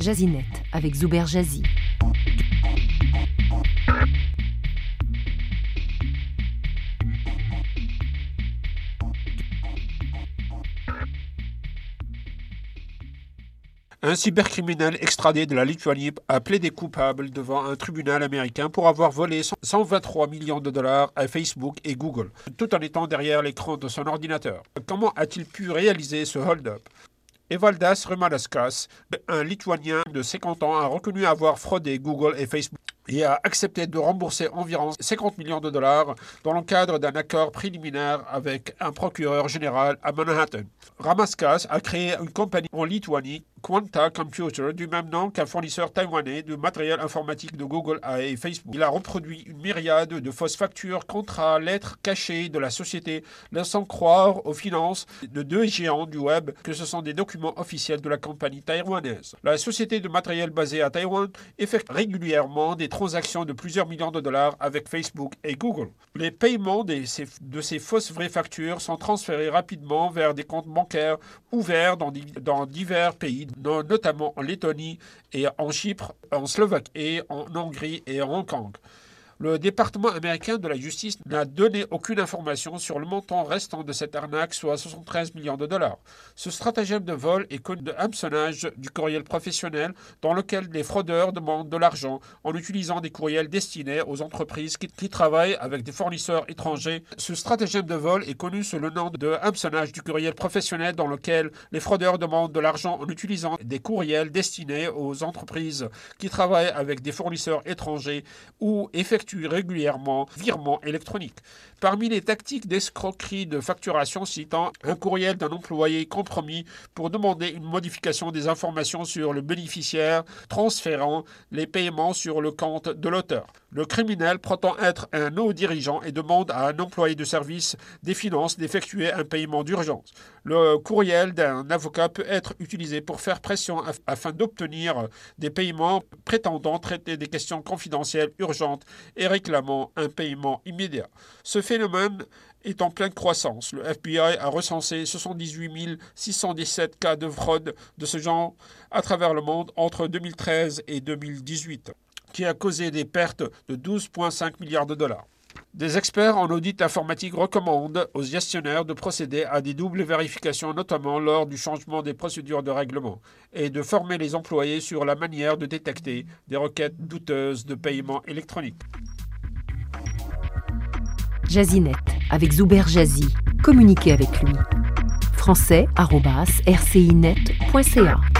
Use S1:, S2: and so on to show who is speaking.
S1: Jazinet avec Zuber Jazzy.
S2: Un cybercriminel extradé de la Lituanie a plaidé coupable devant un tribunal américain pour avoir volé 123 millions de dollars à Facebook et Google, tout en étant derrière l'écran de son ordinateur. Comment a-t-il pu réaliser ce hold-up? Evaldas Rumalaskas, un Lituanien de 50 ans, a reconnu avoir fraudé Google et Facebook et a accepté de rembourser environ 50 millions de dollars dans le cadre d'un accord préliminaire avec un procureur général à Manhattan. Ramaskas a créé une compagnie en Lituanie Quanta Computer, du même nom qu'un fournisseur taïwanais de matériel informatique de Google et Facebook. Il a reproduit une myriade de fausses factures, contrats, lettres cachées de la société, laissant croire aux finances de deux géants du web que ce sont des documents officiels de la compagnie taïwanaise. La société de matériel basée à Taïwan effectue régulièrement des transactions de plusieurs millions de dollars avec Facebook et Google. Les paiements de ces, fausses vraies factures sont transférés rapidement vers des comptes bancaires ouverts dans, divers pays notamment en Lettonie et en Chypre, en Slovaquie en Hongrie et en Hong Kong. Le département américain de la justice n'a donné aucune information sur le montant restant de cette arnaque, soit 73 millions de dollars. Ce stratagème de vol est connu de hameçonnage du courriel professionnel dans lequel les fraudeurs demandent de l'argent en utilisant des courriels destinés aux entreprises qui, travaillent avec des fournisseurs étrangers. Ce stratagème de vol est connu sous le nom de hameçonnage du courriel professionnel dans lequel les fraudeurs demandent de l'argent en utilisant des courriels destinés aux entreprises qui travaillent avec des fournisseurs étrangers ou effectuent régulièrement virements électroniques. Parmi les tactiques d'escroquerie de facturation citant un courriel d'un employé compromis pour demander une modification des informations sur le bénéficiaire transférant les paiements sur le compte de l'auteur. Le criminel prétend être un haut dirigeant et demande à un employé de service des finances d'effectuer un paiement d'urgence. Le courriel d'un avocat peut être utilisé pour faire pression afin d'obtenir des paiements prétendant traiter des questions confidentielles urgentes et réclamant un paiement immédiat. Ce phénomène est en pleine croissance. Le FBI a recensé 78 617 cas de fraude de ce genre à travers le monde entre 2013 et 2018, qui a causé des pertes de 12,5 milliards de dollars. Des experts en audit informatique recommandent aux gestionnaires de procéder à des doubles vérifications, notamment lors du changement des procédures de règlement, et de former les employés sur la manière de détecter des requêtes douteuses de paiement électronique.
S1: Jazinet avec Zuber Jazzy. Communiquez avec lui. français.rcinet.ca